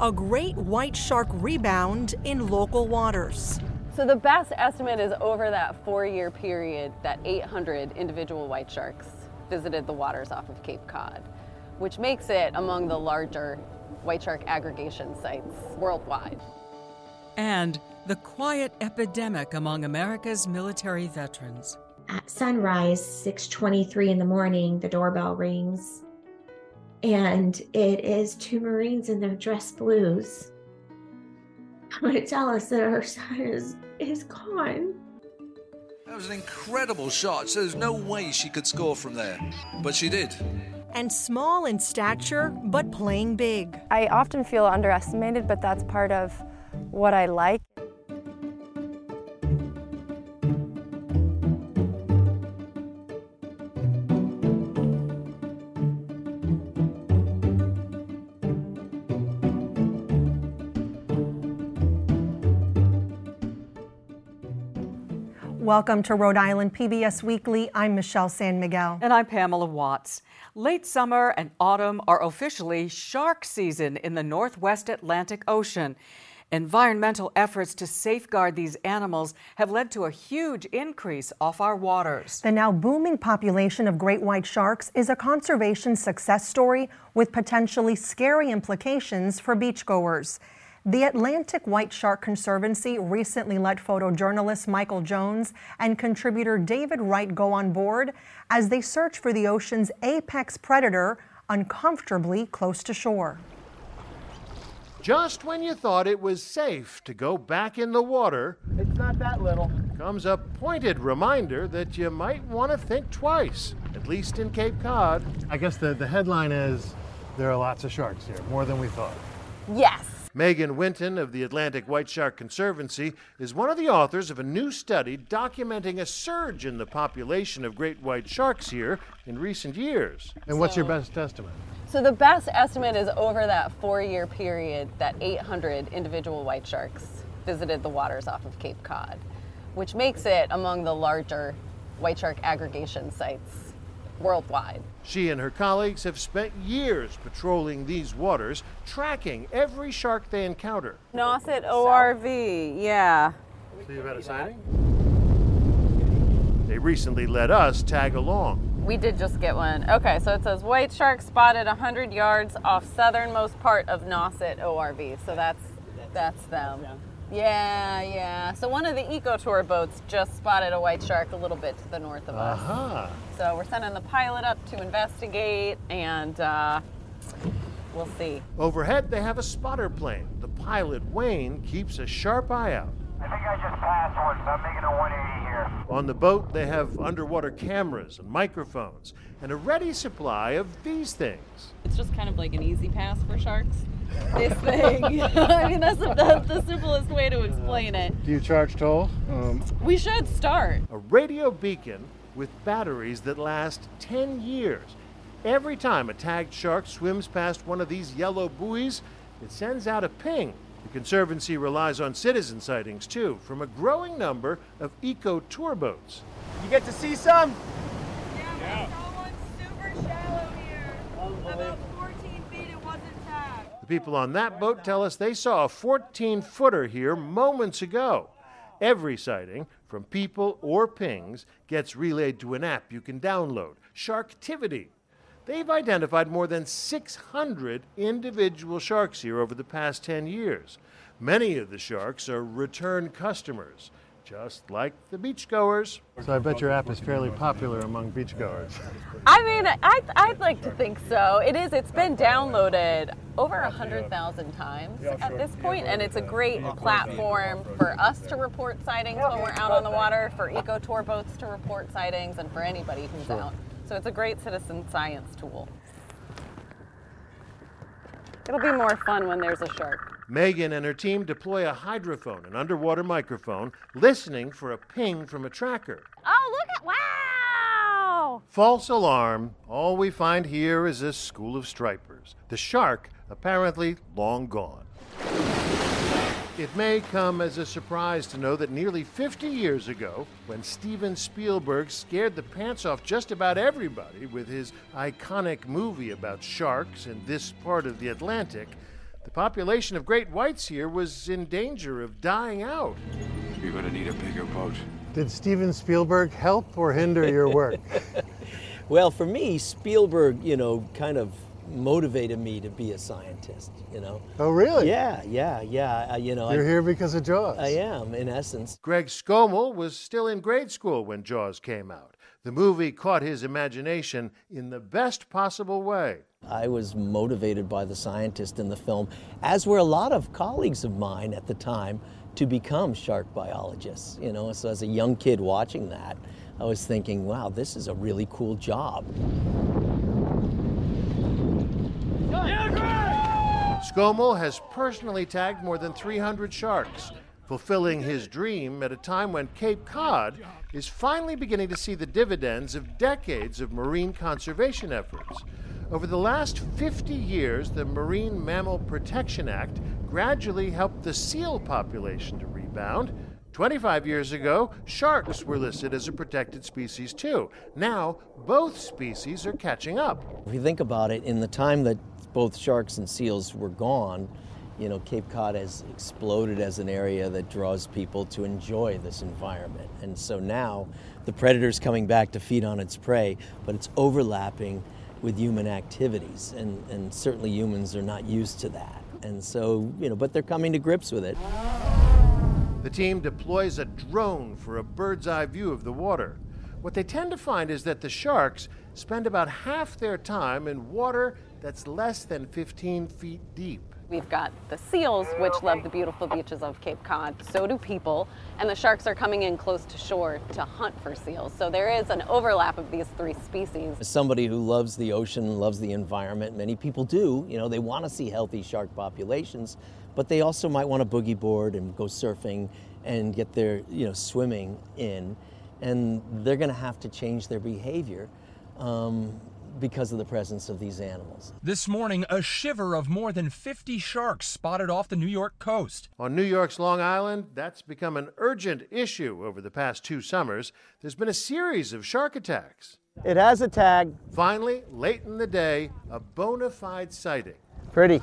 a great white shark rebound in local waters. So the best estimate is over that four-year period that 800 individual white sharks visited the waters off of Cape Cod, which makes it among the larger white shark aggregation sites worldwide. And the quiet epidemic among America's military veterans. At sunrise, 6:23 in the morning, the doorbell rings. And it is two Marines in their dress blues. I'm to tell us that our son is is gone. That was an incredible shot. So there's no way she could score from there, but she did. And small in stature, but playing big. I often feel underestimated, but that's part of what I like. Welcome to Rhode Island PBS Weekly. I'm Michelle San Miguel. And I'm Pamela Watts. Late summer and autumn are officially shark season in the Northwest Atlantic Ocean. Environmental efforts to safeguard these animals have led to a huge increase off our waters. The now booming population of great white sharks is a conservation success story with potentially scary implications for beachgoers. The Atlantic White Shark Conservancy recently let photojournalist Michael Jones and contributor David Wright go on board as they search for the ocean's apex predator uncomfortably close to shore. Just when you thought it was safe to go back in the water, it's not that little, comes a pointed reminder that you might want to think twice, at least in Cape Cod. I guess the, the headline is there are lots of sharks here, more than we thought. Yes. Megan Winton of the Atlantic White Shark Conservancy is one of the authors of a new study documenting a surge in the population of great white sharks here in recent years. And what's so, your best estimate? So, the best estimate is over that four year period that 800 individual white sharks visited the waters off of Cape Cod, which makes it among the larger white shark aggregation sites worldwide. She and her colleagues have spent years patrolling these waters, tracking every shark they encounter. Nauset ORV, yeah. So you've had a sighting? They recently let us tag along. We did just get one. Okay, so it says white shark spotted 100 yards off southernmost part of Nauset ORV. So that's that's them. Yeah, yeah. So one of the eco tour boats just spotted a white shark a little bit to the north of us. Uh-huh. So we're sending the pilot up to investigate, and uh, we'll see. Overhead, they have a spotter plane. The pilot, Wayne, keeps a sharp eye out. I think I just passed one, so I'm making a 180 here. On the boat, they have underwater cameras and microphones and a ready supply of these things. It's just kind of like an easy pass for sharks this thing. I mean, that's the, that's the, simplest way to explain it. Do you charge toll? Um, we should start. A radio beacon with batteries that last 10 years. Every time a tagged shark swims past one of these yellow buoys, it sends out a ping. The Conservancy relies on citizen sightings too, from a growing number of eco tour boats. You get to see some? Yeah, yeah. super shallow here. About people on that boat tell us they saw a 14 footer here moments ago. Every sighting, from people or pings, gets relayed to an app you can download Sharktivity. They've identified more than 600 individual sharks here over the past 10 years. Many of the sharks are return customers just like the beachgoers. So I bet your app is fairly popular among beachgoers. I mean, I, I'd like to think so. It is. It's been downloaded over 100,000 times at this point, and it's a great platform for us to report sightings when we're out on the water, for eco tour boats to report sightings, and for anybody who's out. So it's a great citizen science tool. It'll be more fun when there's a shark. Megan and her team deploy a hydrophone, an underwater microphone, listening for a ping from a tracker. Oh, look at wow! False alarm. All we find here is a school of stripers. The shark apparently long gone. It may come as a surprise to know that nearly 50 years ago, when Steven Spielberg scared the pants off just about everybody with his iconic movie about sharks in this part of the Atlantic, The population of great whites here was in danger of dying out. You're going to need a bigger boat. Did Steven Spielberg help or hinder your work? well, for me, Spielberg, you know, kind of motivated me to be a scientist, you know. Oh, really? Yeah, yeah, yeah. Uh, you know, You're I, here because of Jaws. I am, in essence. Greg Skomal was still in grade school when Jaws came out. The movie caught his imagination in the best possible way. I was motivated by the scientist in the film, as were a lot of colleagues of mine at the time, to become shark biologists. You know, so as a young kid watching that, I was thinking, wow, this is a really cool job. Skomal has personally tagged more than 300 sharks, fulfilling his dream at a time when Cape Cod is finally beginning to see the dividends of decades of marine conservation efforts. Over the last 50 years, the Marine Mammal Protection Act gradually helped the seal population to rebound. 25 years ago, sharks were listed as a protected species too. Now, both species are catching up. If you think about it, in the time that both sharks and seals were gone, you know, Cape Cod has exploded as an area that draws people to enjoy this environment. And so now the predator's coming back to feed on its prey, but it's overlapping with human activities. And, and certainly humans are not used to that. And so, you know, but they're coming to grips with it. The team deploys a drone for a bird's eye view of the water. What they tend to find is that the sharks spend about half their time in water that's less than 15 feet deep. We've got the seals, which love the beautiful beaches of Cape Cod. So do people. And the sharks are coming in close to shore to hunt for seals. So there is an overlap of these three species. As somebody who loves the ocean, loves the environment, many people do. You know, they want to see healthy shark populations, but they also might want to boogie board and go surfing and get their, you know, swimming in. And they're going to have to change their behavior. Um, because of the presence of these animals. This morning, a shiver of more than 50 sharks spotted off the New York coast. On New York's Long Island, that's become an urgent issue over the past two summers. There's been a series of shark attacks. It has a tag. Finally, late in the day, a bona fide sighting. Pretty.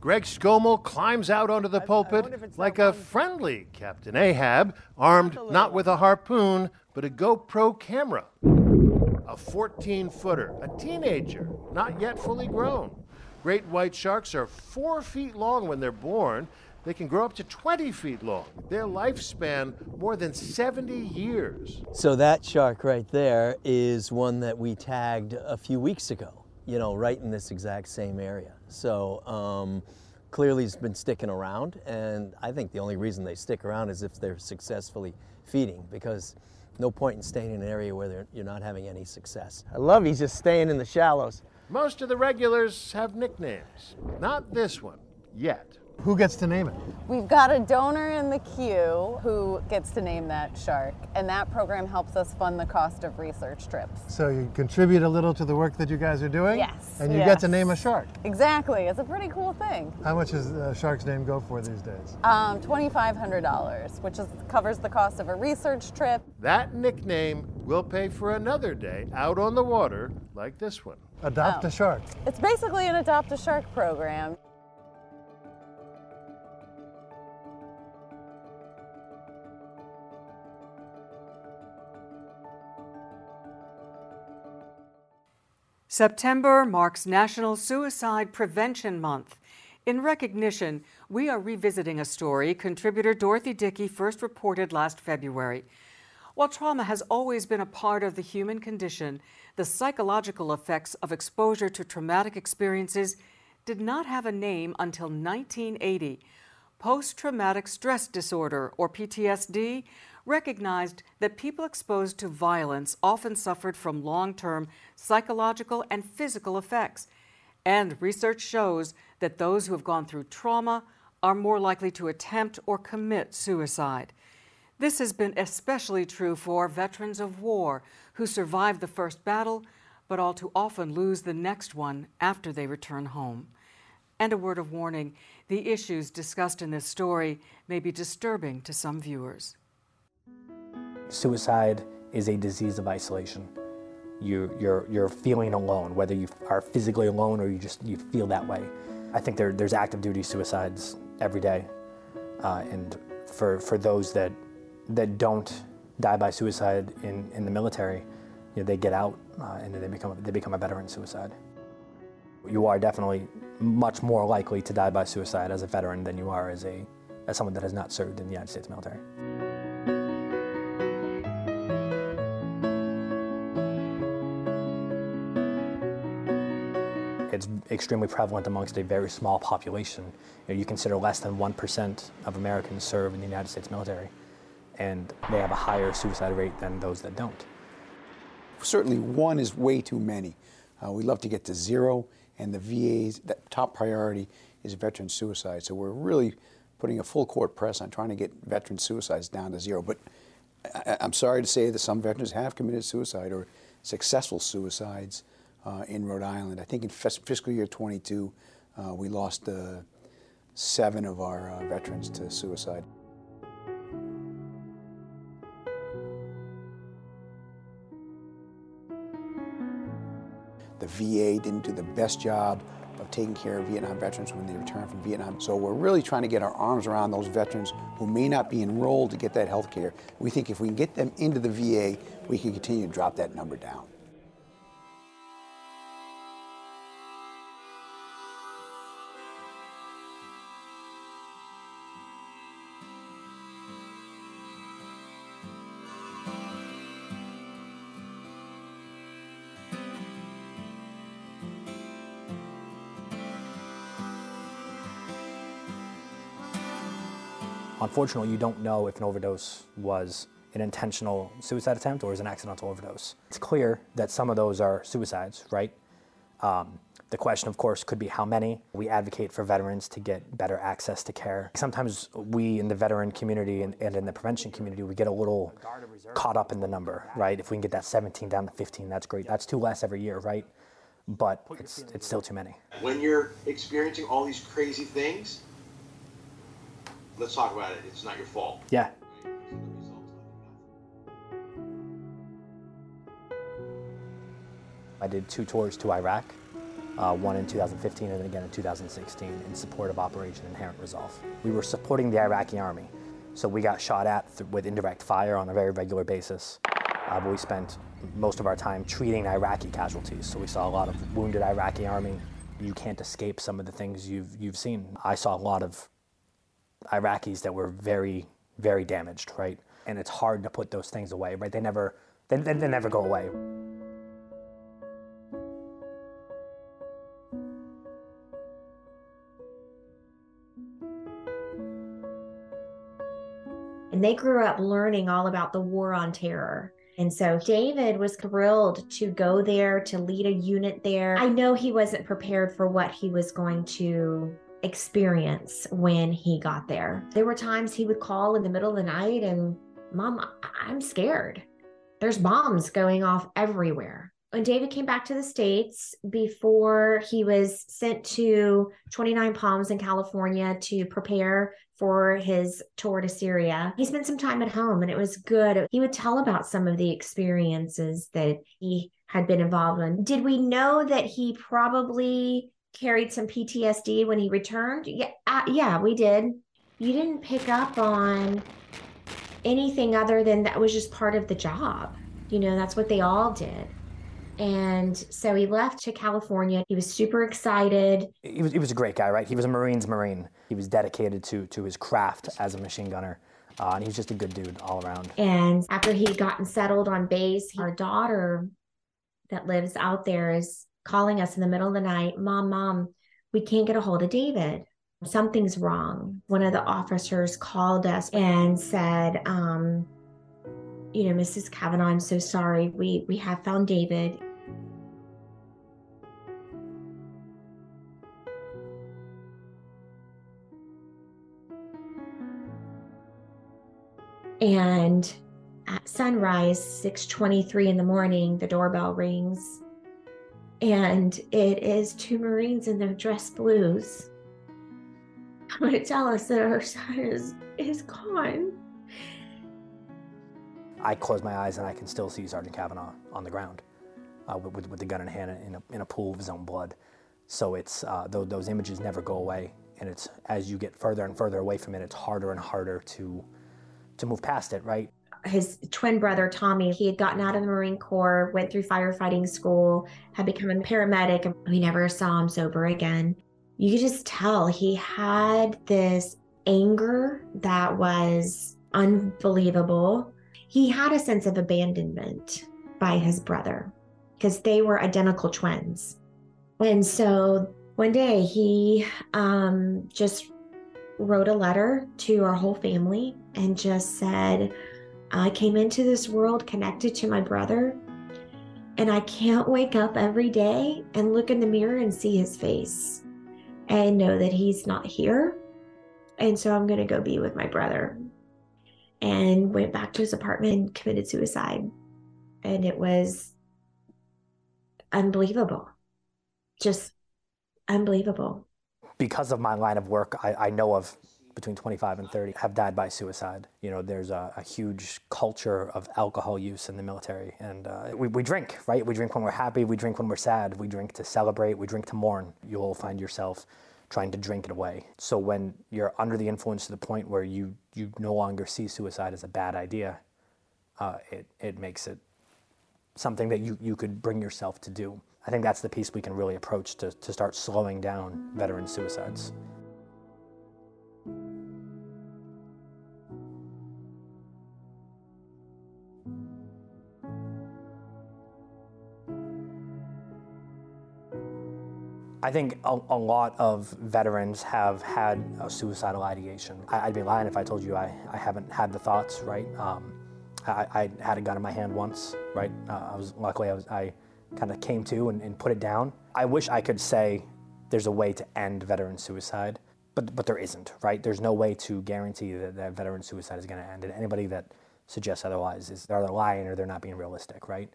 Greg Skomal climbs out onto the pulpit like a friendly Captain Ahab, armed not with a harpoon, but a GoPro camera a 14 footer, a teenager, not yet fully grown. Great white sharks are four feet long when they're born. They can grow up to 20 feet long. Their lifespan more than 70 years. So that shark right there is one that we tagged a few weeks ago, you know, right in this exact same area. So um, clearly he's been sticking around, and I think the only reason they stick around is if they're successfully feeding because no point in staying in an area where you're not having any success. I love he's just staying in the shallows. Most of the regulars have nicknames. Not this one, yet. Who gets to name it? We've got a donor in the queue who gets to name that shark, and that program helps us fund the cost of research trips. So you contribute a little to the work that you guys are doing? Yes. And you yes. get to name a shark? Exactly. It's a pretty cool thing. How much does a shark's name go for these days? Um, $2,500, which is, covers the cost of a research trip. That nickname will pay for another day out on the water like this one. Adopt Oh. a shark. It's basically an adopt a shark program. September marks National Suicide Prevention Month. In recognition, we are revisiting a story contributor Dorothy Dickey first reported last February. While trauma has always been a part of the human condition, the psychological effects of exposure to traumatic experiences did not have a name until 1980. Post traumatic stress disorder, or PTSD, recognized that people exposed to violence often suffered from long term psychological and physical effects. And research shows that those who have gone through trauma are more likely to attempt or commit suicide. This has been especially true for veterans of war who survived the first battle, but all too often lose the next one after they return home. And a word of warning the issues discussed in this story may be disturbing to some viewers. Suicide is a disease of isolation. You, you're, you're feeling alone, whether you are physically alone or you just you feel that way. I think there, there's active duty suicides every day, uh, and for for those that that don't die by suicide in, in the military, you know, they get out uh, and they become they become a veteran suicide. You are definitely much more likely to die by suicide as a veteran than you are as a as someone that has not served in the United States military. Extremely prevalent amongst a very small population. You, know, you consider less than 1% of Americans serve in the United States military, and they have a higher suicide rate than those that don't. Certainly, one is way too many. Uh, we'd love to get to zero, and the VA's top priority is veteran suicide. So we're really putting a full court press on trying to get veteran suicides down to zero. But I, am sorry to say that some veterans have committed suicide or successful suicides uh, in Rhode Island. I think in fiscal year 22, uh, we lost uh, seven of our uh, veterans to suicide. The VA didn't do the best job of taking care of Vietnam veterans when they return from Vietnam. So we're really trying to get our arms around those veterans who may not be enrolled to get that health care. We think if we can get them into the VA, we can continue to drop that number down. Unfortunately, you don't know if an overdose was an intentional suicide attempt or is an accidental overdose. It's clear that some of those are suicides, right? Um, the question, of course, could be how many. We advocate for veterans to get better access to care. Sometimes we in the veteran community and, and, in the prevention community, we get a little caught up in the number, right? If we can get that 17 down to 15, that's great. That's two less every year, right? But it's, it's still too many. When you're experiencing all these crazy things, let's talk about it. It's not your fault. Yeah. I did two tours to Iraq, uh, one in 2015 and then again in 2016 in support of Operation Inherent Resolve. We were supporting the Iraqi army, so we got shot at th- with indirect fire on a very regular basis. Uh, but we spent most of our time treating Iraqi casualties, so we saw a lot of wounded Iraqi army. You can't escape some of the things you've, you've seen. I saw a lot of Iraqis that were very, very damaged, right? And it's hard to put those things away, right? They never, they, they, they never go away. And they grew up learning all about the war on terror. And so David was thrilled to go there, to lead a unit there. I know he wasn't prepared for what he was going to experience when he got there. There were times he would call in the middle of the night and, Mom, I'm scared. There's bombs going off everywhere. When David came back to the States before he was sent to 29 Palms in California to prepare for his tour to Syria, he spent some time at home and it was good. He would tell about some of the experiences that he had been involved in. Did we know that he probably carried some PTSD when he returned? Yeah, uh, yeah, we did. You didn't pick up on anything other than that was just part of the job. You know, that's what they all did. And so he left to California. He was super excited. He was, he was a great guy, right? He was a Marines Marine. He was dedicated to, to his craft as a machine gunner. Uh, and he was just a good dude all around. And after he'd gotten settled on base, our daughter that lives out there is calling us in the middle of the night, Mom, Mom, we can't get a hold of David. Something's wrong. One of the officers called us and said, um, you know, Mrs. Kavanaugh, I'm so sorry. We we have found David. And at sunrise, 6:23 in the morning, the doorbell rings and it is two Marines in their dress blues going to tell us that our son is is gone. I close my eyes and I can still see Sergeant Kavanaugh on the ground uh, with, with, the gun in hand in a, in a pool of his own blood. So it's uh, th- those images never go away, and it's as you get further and further away from it, it's harder and harder to to move past it, right? His twin brother Tommy, he had gotten out of the Marine Corps, went through firefighting school, had become a paramedic, and we never saw him sober again. You could just tell he had this anger that was unbelievable. He had a sense of abandonment by his brother because they were identical twins. And so one day he um, just wrote a letter to our whole family and just said, I came into this world connected to my brother, and I can't wake up every day and look in the mirror and see his face and know that he's not here. And so I'm going to go be with my brother. And went back to his apartment and committed suicide. And it was unbelievable. Just unbelievable. Because of my line of work, I, I know of between 25 and 30 have died by suicide. You know, there's a, a huge culture of alcohol use in the military, and uh, we, we drink, right? We drink when we're happy, we drink when we're sad, we drink to celebrate, we drink to mourn. You'll find yourself trying to drink it away. So when you're under the influence to the point where you you no longer see suicide as a bad idea, uh, it it makes it something that you, you could bring yourself to do. I think that's the piece we can really approach to, to start slowing down veteran suicides. I think a, a, lot of veterans have had a suicidal ideation. I, would be lying if I told you I, I haven't had the thoughts, right? Um, I, I, had a gun in my hand once, right? Uh, I was luckily I, I kind of came to and, and put it down. I wish I could say there's a way to end veteran suicide, but but there isn't, right? There's no way to guarantee that, that veteran suicide is going to end, and anybody that suggests otherwise is either lying or they're not being realistic, right?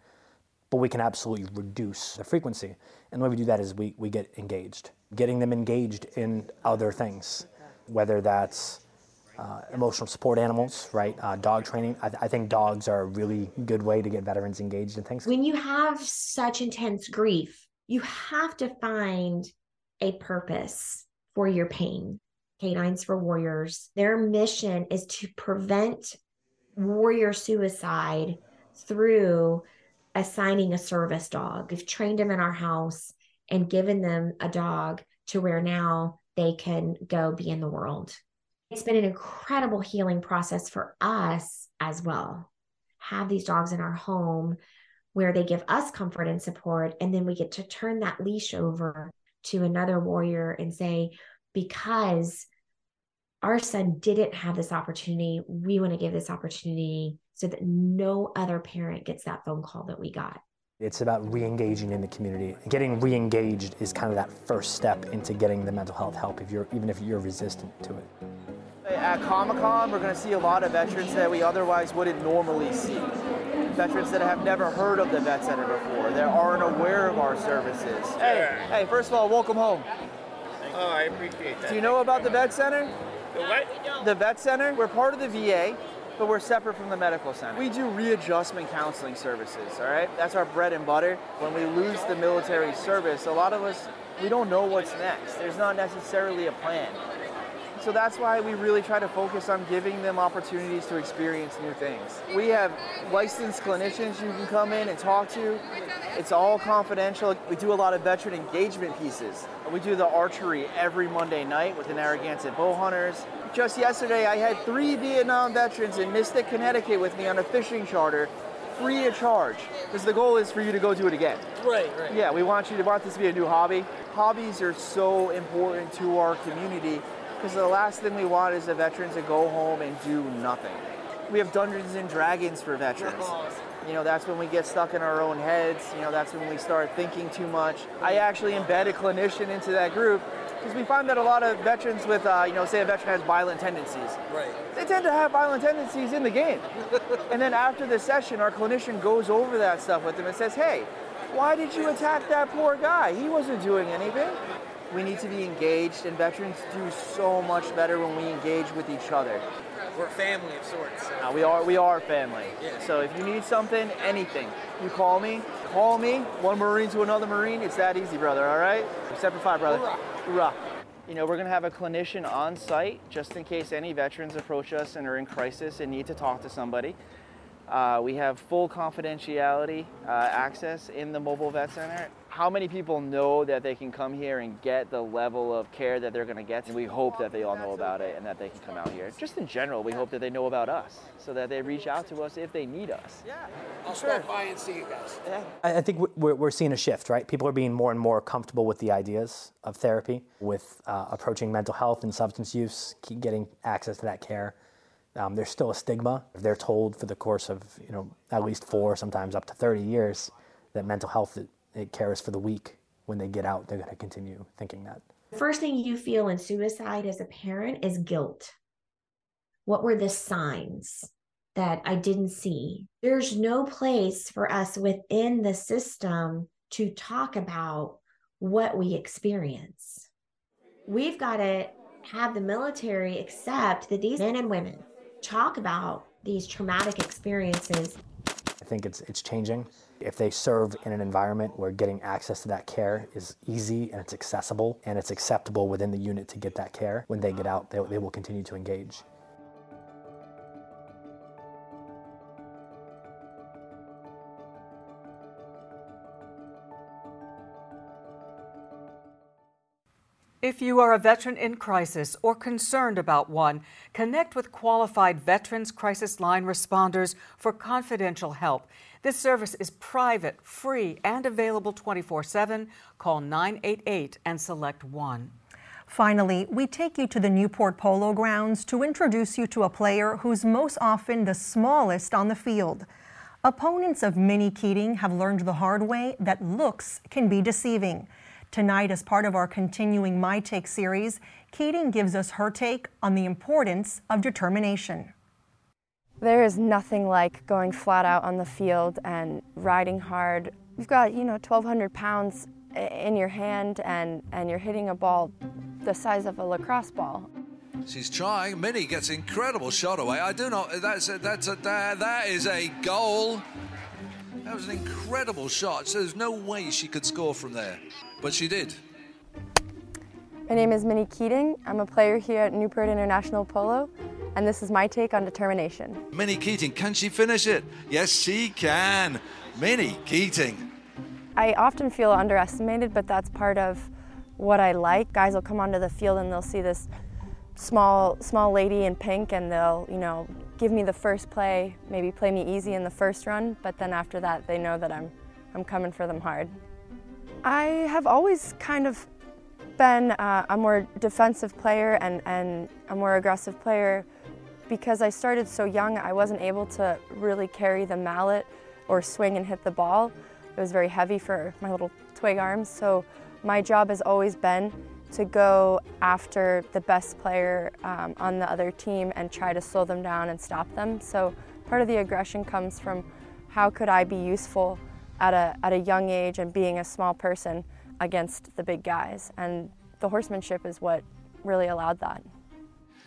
But we can absolutely reduce the frequency. And the way we do that is we, we get engaged, getting them engaged in other things, whether that's uh, emotional support animals, right? Uh, dog training. I, th- I, think dogs are a really good way to get veterans engaged in things. When you have such intense grief, you have to find a purpose for your pain. Canines for Warriors, their mission is to prevent warrior suicide through assigning a service dog. We've trained them in our house and given them a dog to where now they can go be in the world. It's been an incredible healing process for us as well. Have these dogs in our home where they give us comfort and support. And then we get to turn that leash over to another warrior and say, because our son didn't have this opportunity, we want to give this opportunity so that no other parent gets that phone call that we got. It's about re-engaging in the community. Getting re-engaged is kind of that first step into getting the mental health help if you're even if you're resistant to it. At Comic-Con, we're going to see a lot of veterans that we otherwise wouldn't normally see. Veterans that have never heard of the Vet Center before, that aren't aware of our services. Hey, hey, first of all, welcome home. Oh, I appreciate that. Do you know about the Vet Center? The what? The Vet Center. We're part of the VA but we're separate from the medical center. We do readjustment counseling services, all right? That's our bread and butter. When we lose the military service, a lot of us, we don't know what's next. There's not necessarily a plan. So that's why we really try to focus on giving them opportunities to experience new things. We have licensed clinicians you can come in and talk to. It's all confidential. We do a lot of veteran engagement pieces. We do the archery every Monday night with the Narragansett bow hunters. Just yesterday, I had three Vietnam veterans in Mystic, Connecticut with me on a fishing charter, free of charge. Because the goal is for you to go do it again. Right, right. Yeah, we want you to want this to be a new hobby. Hobbies are so important to our community because the last thing we want is the veterans to go home and do nothing. We have Dungeons and Dragons for veterans. You know, that's when we get stuck in our own heads. You know, that's when we start thinking too much. I actually embed a clinician into that group because we find that a lot of veterans with, uh, you know, say a veteran has violent tendencies. Right. They tend to have violent tendencies in the game. and then after the session, our clinician goes over that stuff with them and says, hey, why did you attack that poor guy? He wasn't doing anything. We need to be engaged, and veterans do so much better when we engage with each other. We're a family of sorts. So. Uh, we are we are family. Yeah. So if you need something, anything, you call me. Call me. One Marine to another Marine. It's that easy, brother. All right. Except for five, brother. Hoorah. Hoorah. You know, we're going to have a clinician on site just in case any veterans approach us and are in crisis and need to talk to somebody. Uh, we have full confidentiality uh, access in the mobile vet center. How many people know that they can come here and get the level of care that they're going to get? And we hope that they all know about it and that they can come out here. Just in general, we hope that they know about us so that they reach out to us if they need us. Yeah, I'll stop by and see you guys. Yeah. I think we're, we're seeing a shift, right? People are being more and more comfortable with the ideas of therapy, with uh, approaching mental health and substance use, keep getting access to that care. Um, there's still a stigma. If they're told for the course of you know at least four, sometimes up to 30 years, that mental health it, cares for the weak. When they get out, they're going to continue thinking that. The first thing you feel in suicide as a parent is guilt. What were the signs that I didn't see? There's no place for us within the system to talk about what we experience. We've got to have the military accept that these men and women talk about these traumatic experiences. I think it's it's changing. If they serve in an environment where getting access to that care is easy and it's accessible and it's acceptable within the unit to get that care, when they get out, they, they will continue to engage. If you are a veteran in crisis or concerned about one, connect with qualified Veterans Crisis Line responders for confidential help. This service is private, free, and available 24 7. Call 988 and select 1. Finally, we take you to the Newport Polo Grounds to introduce you to a player who's most often the smallest on the field. Opponents of Minnie Keating have learned the hard way that looks can be deceiving. Tonight, as part of our continuing My Take series, Keating gives us her take on the importance of determination. There is nothing like going flat out on the field and riding hard. You've got, you know, 1,200 pounds in your hand and, and you're hitting a ball the size of a lacrosse ball. She's trying. Minnie gets incredible shot away. I do not. That's a, that's a that, that is a goal. That was an incredible shot. So there's no way she could score from there. But she did. My name is Minnie Keating. I'm a player here at Newport International Polo, and this is my take on determination. Minnie Keating, can she finish it? Yes, she can. Minnie Keating. I often feel underestimated, but that's part of what I like. Guys will come onto the field and they'll see this small small lady in pink and they'll, you know, give me the first play, maybe play me easy in the first run, but then after that they know that I'm I'm coming for them hard. I have always kind of been uh, a more defensive player and, and a more aggressive player. Because I started so young, I wasn't able to really carry the mallet or swing and hit the ball. It was very heavy for my little twig arms. So my job has always been to go after the best player um, on the other team and try to slow them down and stop them. So part of the aggression comes from how could I be useful at a, at a young age and being a small person against the big guys. And the horsemanship is what really allowed that.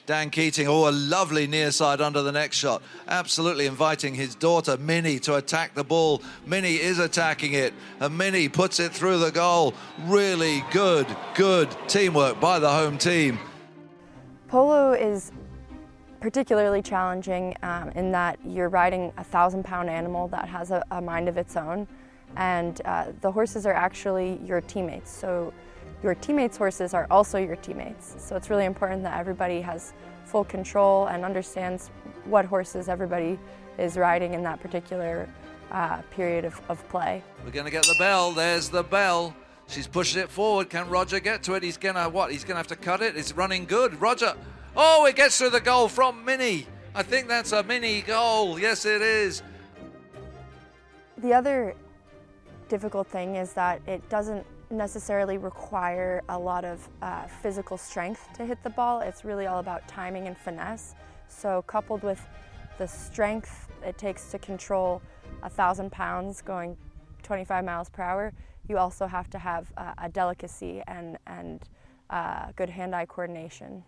Dan Keating, oh, a lovely near side under the next shot. Absolutely inviting his daughter, Minnie, to attack the ball. Minnie is attacking it, and Minnie puts it through the goal. Really good, good teamwork by the home team. Polo is particularly challenging um, in that you're riding a thousand pound animal that has a, a mind of its own and uh, the horses are actually your teammates. So your teammates' horses are also your teammates. So it's really important that everybody has full control and understands what horses everybody is riding in that particular uh, period of, of play. We're going to get the bell. There's the bell. She's pushing it forward. Can Roger get to it? He's going to what? He's going to have to cut it. It's running good. Roger. Oh, it gets through the goal from Minnie. I think that's a mini goal. Yes, it is. The other difficult thing is that it doesn't necessarily require a lot of uh, physical strength to hit the ball. It's really all about timing and finesse. So, coupled with the strength it takes to control a thousand pounds going 25 miles per hour, you also have to have uh, a delicacy and, and uh, good hand eye coordination.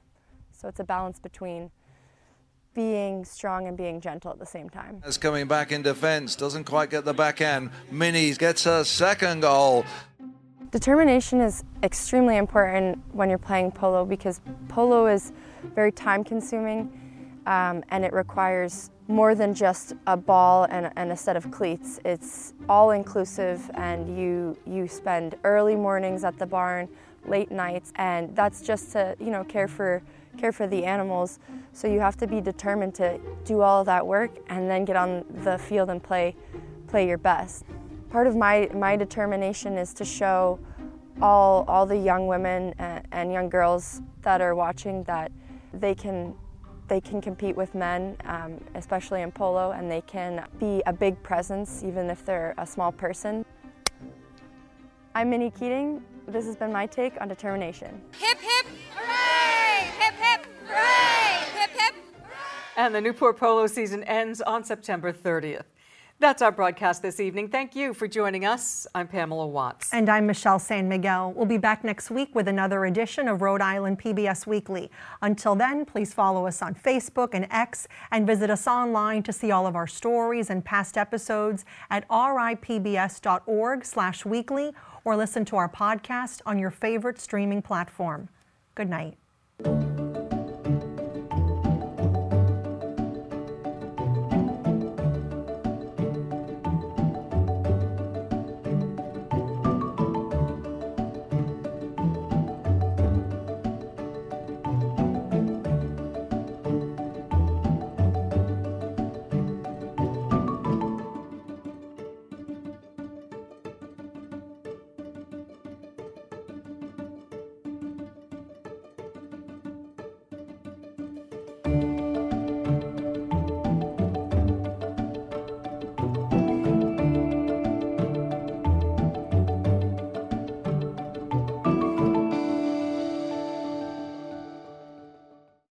So, it's a balance between being strong and being gentle at the same time. Is coming back in defense, doesn't quite get the back end. Minnie gets her second goal. Determination is extremely important when you're playing polo because polo is very time consuming um, and it requires more than just a ball and, and a set of cleats. It's all inclusive and you, you spend early mornings at the barn, late nights, and that's just to you know care for, care for the animals. So you have to be determined to do all that work and then get on the field and play, play your best. Part of my, my determination is to show all, all the young women and, and young girls that are watching that they can they can compete with men, um, especially in polo, and they can be a big presence even if they're a small person. I'm Minnie Keating. This has been my take on determination. Hip hip hooray! Hip hip hooray! Hip hip. And the Newport Polo season ends on September 30th. That's our broadcast this evening. Thank you for joining us. I'm Pamela Watts. And I'm Michelle San Miguel. We'll be back next week with another edition of Rhode Island PBS Weekly. Until then, please follow us on Facebook and X and visit us online to see all of our stories and past episodes at ripbs.org slash weekly or listen to our podcast on your favorite streaming platform. Good night.